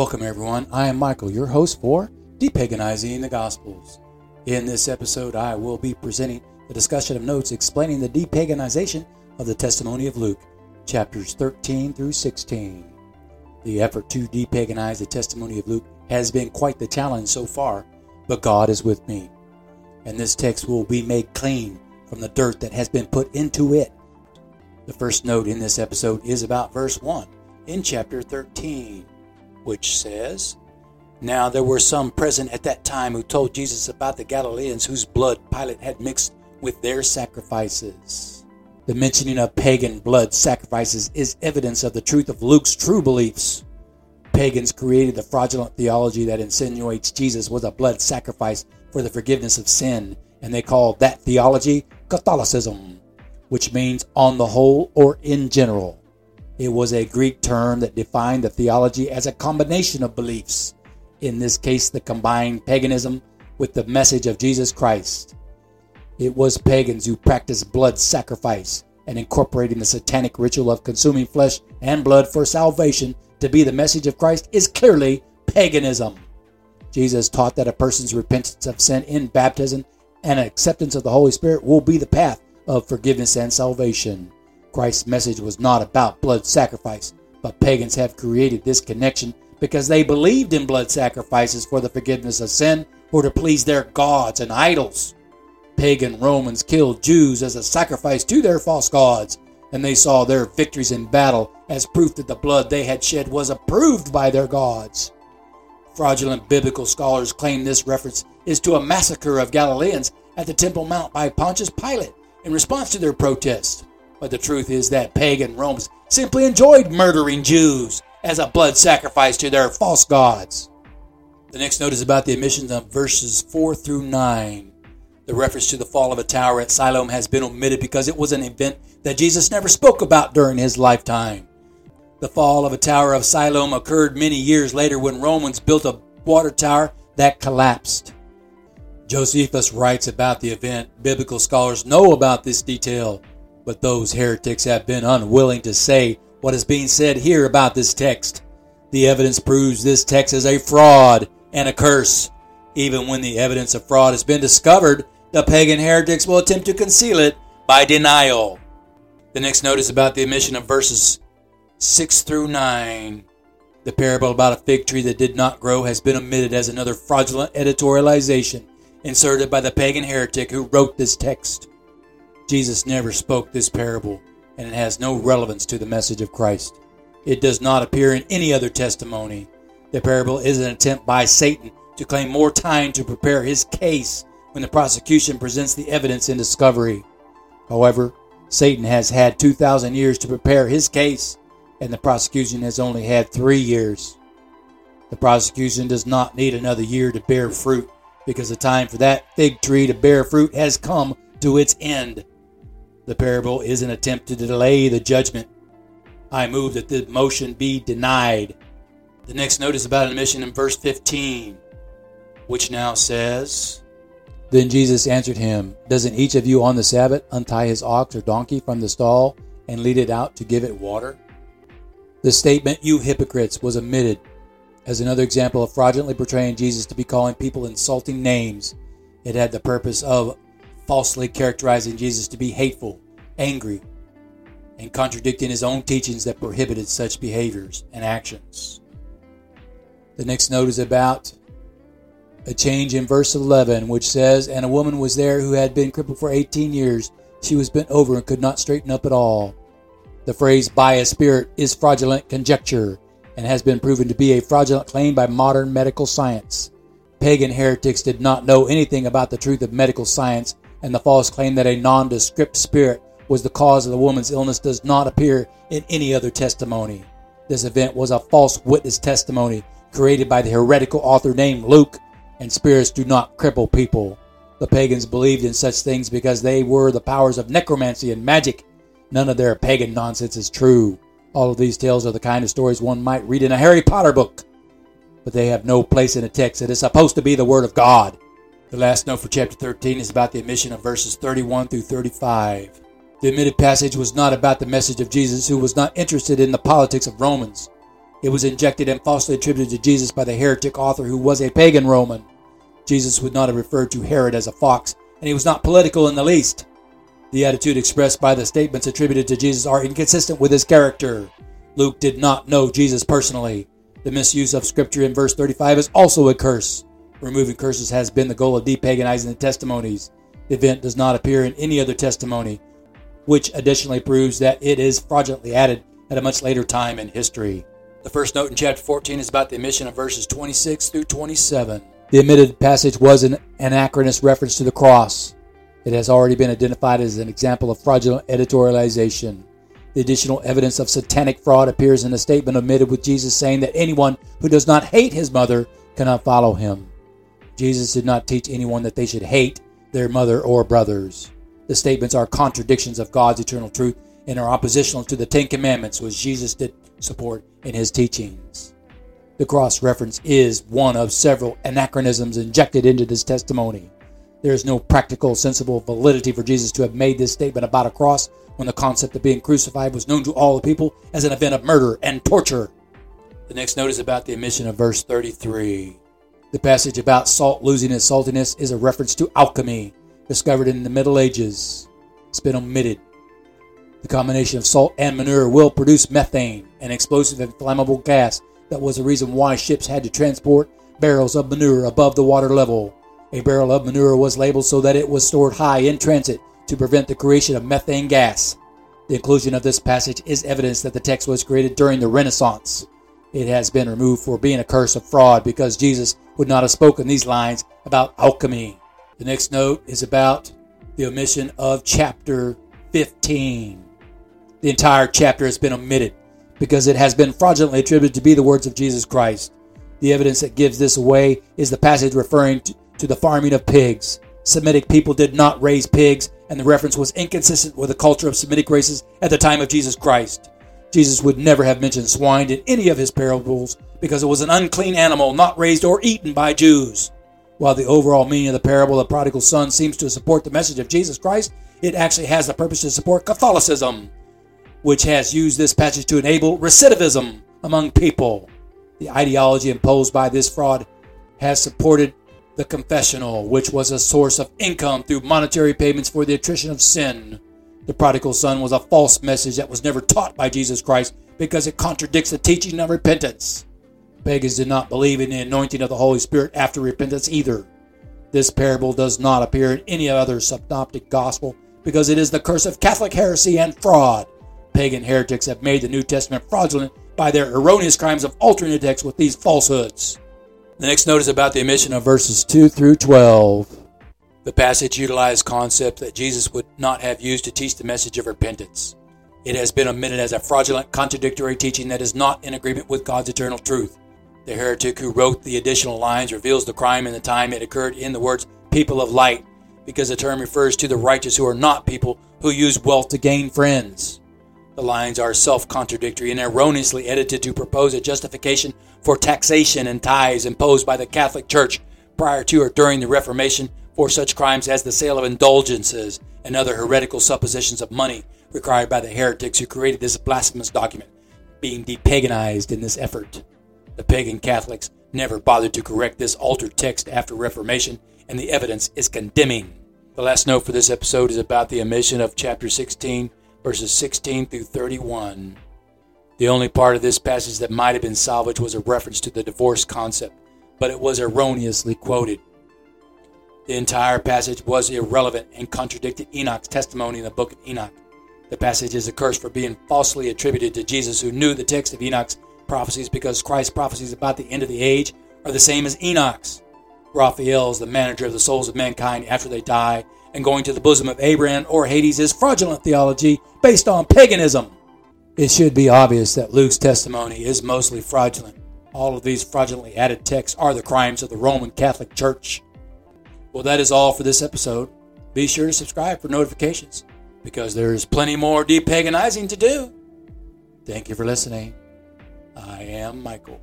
Welcome, everyone. I am Michael, your host for Depaganizing the Gospels. In this episode, I will be presenting a discussion of notes explaining the depaganization of the testimony of Luke, chapters 13 through 16. The effort to depaganize the testimony of Luke has been quite the challenge so far, but God is with me. And this text will be made clean from the dirt that has been put into it. The first note in this episode is about verse 1 in chapter 13, which says, Now there were some present at that time who told Jesus about the Galileans whose blood Pilate had mixed with their sacrifices. The mentioning of pagan blood sacrifices is evidence of the truth of Luke's true beliefs. Pagans created the fraudulent theology that insinuates Jesus was a blood sacrifice for the forgiveness of sin, and they called that theology Catholicism, which means on the whole or in general. It was a Greek term that defined the theology as a combination of beliefs, in this case, the combined paganism with the message of Jesus Christ. It was pagans who practiced blood sacrifice and incorporating the satanic ritual of consuming flesh and blood for salvation to be the message of Christ is clearly paganism. Jesus taught that a person's repentance of sin in baptism and acceptance of the Holy Spirit will be the path of forgiveness and salvation. Christ's message was not about blood sacrifice, but pagans have created this connection because they believed in blood sacrifices for the forgiveness of sin or to please their gods and idols. Pagan Romans killed Jews as a sacrifice to their false gods, and they saw their victories in battle as proof that the blood they had shed was approved by their gods. Fraudulent biblical scholars claim this reference is to a massacre of Galileans at the Temple Mount by Pontius Pilate in response to their protest. But the truth is that pagan Romans simply enjoyed murdering Jews as a blood sacrifice to their false gods. The next note is about the omissions of verses 4 through 9. The reference to the fall of a tower at Siloam has been omitted because it was an event that Jesus never spoke about during his lifetime. The fall of a tower of Siloam occurred many years later when Romans built a water tower that collapsed. Josephus writes about the event. Biblical scholars know about this detail, but those heretics have been unwilling to say what is being said here about this text. The evidence proves this text is a fraud and a curse. Even when the evidence of fraud has been discovered, the pagan heretics will attempt to conceal it by denial. The next note is about the omission of verses 6 through 9. The parable about a fig tree that did not grow has been omitted as another fraudulent editorialization inserted by the pagan heretic who wrote this text. Jesus never spoke this parable, and it has no relevance to the message of Christ. It does not appear in any other testimony. The parable is an attempt by Satan to claim more time to prepare his case when the prosecution presents the evidence in discovery. However, Satan has had 2,000 years to prepare his case, and the prosecution has only had three years. The prosecution does not need another year to bear fruit because the time for that fig tree to bear fruit has come to its end. The parable is an attempt to delay the judgment. I move that the motion be denied. The next note is about an omission in verse 15, which now says, Then Jesus answered him, Doesn't each of you on the Sabbath untie his ox or donkey from the stall and lead it out to give it water? The statement, You hypocrites, was omitted as another example of fraudulently portraying Jesus to be calling people insulting names. It had the purpose of falsely characterizing Jesus to be hateful, angry, and contradicting his own teachings that prohibited such behaviors and actions. The next note is about a change in verse 11, which says, And a woman was there who had been crippled for 18 years. She was bent over and could not straighten up at all. The phrase by a spirit is fraudulent conjecture and has been proven to be a fraudulent claim by modern medical science. Pagan heretics did not know anything about the truth of medical science, and the false claim that a nondescript spirit was the cause of the woman's illness does not appear in any other testimony. This event was a false witness testimony created by the heretical author named Luke, and spirits do not cripple people. The pagans believed in such things because they were the powers of necromancy and magic. None of their pagan nonsense is true. All of these tales are the kind of stories one might read in a Harry Potter book, but they have no place in a text that is supposed to be the Word of God. The last note for chapter 13 is about the omission of verses 31 through 35. The omitted passage was not about the message of Jesus, who was not interested in the politics of Romans. It was injected and falsely attributed to Jesus by the heretic author who was a pagan Roman. Jesus would not have referred to Herod as a fox, and he was not political in the least. The attitude expressed by the statements attributed to Jesus are inconsistent with his character. Luke did not know Jesus personally. The misuse of scripture in verse 35 is also a curse. Removing curses has been the goal of depaganizing the testimonies. The event does not appear in any other testimony, which additionally proves that it is fraudulently added at a much later time in history. The first note in chapter 14 is about the omission of verses 26 through 27. The omitted passage was an anachronous reference to the cross. It has already been identified as an example of fraudulent editorialization. The additional evidence of satanic fraud appears in a statement omitted with Jesus saying that anyone who does not hate his mother cannot follow him. Jesus did not teach anyone that they should hate their mother or brothers. The statements are contradictions of God's eternal truth and are oppositional to the Ten Commandments, which Jesus did support in his teachings. The cross reference is one of several anachronisms injected into this testimony. There is no practical, sensible validity for Jesus to have made this statement about a cross when the concept of being crucified was known to all the people as an event of murder and torture. The next note is about the omission of verse 33. The passage about salt losing its saltiness is a reference to alchemy, discovered in the Middle Ages. It's been omitted. The combination of salt and manure will produce methane, an explosive and flammable gas that was the reason why ships had to transport barrels of manure above the water level. A barrel of manure was labeled so that it was stored high in transit to prevent the creation of methane gas. The inclusion of this passage is evidence that the text was created during the Renaissance. It has been removed for being a curse of fraud because Jesus would not have spoken these lines about alchemy. The next note is about the omission of chapter 15. The entire chapter has been omitted because it has been fraudulently attributed to be the words of Jesus Christ. The evidence that gives this away is the passage referring to, to the farming of pigs. Semitic people did not raise pigs, and the reference was inconsistent with the culture of Semitic races at the time of Jesus Christ. Jesus would never have mentioned swine in any of his parables because it was an unclean animal not raised or eaten by Jews. While the overall meaning of the parable of the prodigal son seems to support the message of Jesus Christ, it actually has the purpose to support Catholicism, which has used this passage to enable recidivism among people. The ideology imposed by this fraud has supported the confessional, which was a source of income through monetary payments for the attrition of sin. The prodigal son was a false message that was never taught by Jesus Christ because it contradicts the teaching of repentance. Pagans did not believe in the anointing of the Holy Spirit after repentance either. This parable does not appear in any other synoptic gospel because it is the curse of Catholic heresy and fraud. Pagan heretics have made the New Testament fraudulent by their erroneous crimes of altering the text with these falsehoods. The next note is about the omission of verses 2 through 12. The passage utilized concepts that Jesus would not have used to teach the message of repentance. It has been omitted as a fraudulent, contradictory teaching that is not in agreement with God's eternal truth. The heretic who wrote the additional lines reveals the crime and the time it occurred in the words people of light, because the term refers to the righteous who are not people who use wealth to gain friends. The lines are self contradictory and erroneously edited to propose a justification for taxation and tithes imposed by the Catholic Church prior to or during the Reformation for such crimes as the sale of indulgences and other heretical suppositions of money required by the heretics who created this blasphemous document, being depaganized in this effort. The pagan Catholics never bothered to correct this altered text after Reformation, and the evidence is condemning. The last note for this episode is about the omission of chapter 16 verses 16 through 31. The only part of this passage that might have been salvaged was a reference to the divorce concept, but it was erroneously quoted. The entire passage was irrelevant and contradicted Enoch's testimony in the book of Enoch. The passage is a curse for being falsely attributed to Jesus, who knew the text of Enoch's prophecies because Christ's prophecies about the end of the age are the same as Enoch's. Raphael is the manager of the souls of mankind after they die and going to the bosom of Abraham or Hades is fraudulent theology based on paganism. It should be obvious that Luke's testimony is mostly fraudulent. All of these fraudulently added texts are the crimes of the Roman Catholic Church. Well, that is all for this episode. Be sure to subscribe for notifications because there is plenty more depaganizing to do. Thank you for listening. I am Michael.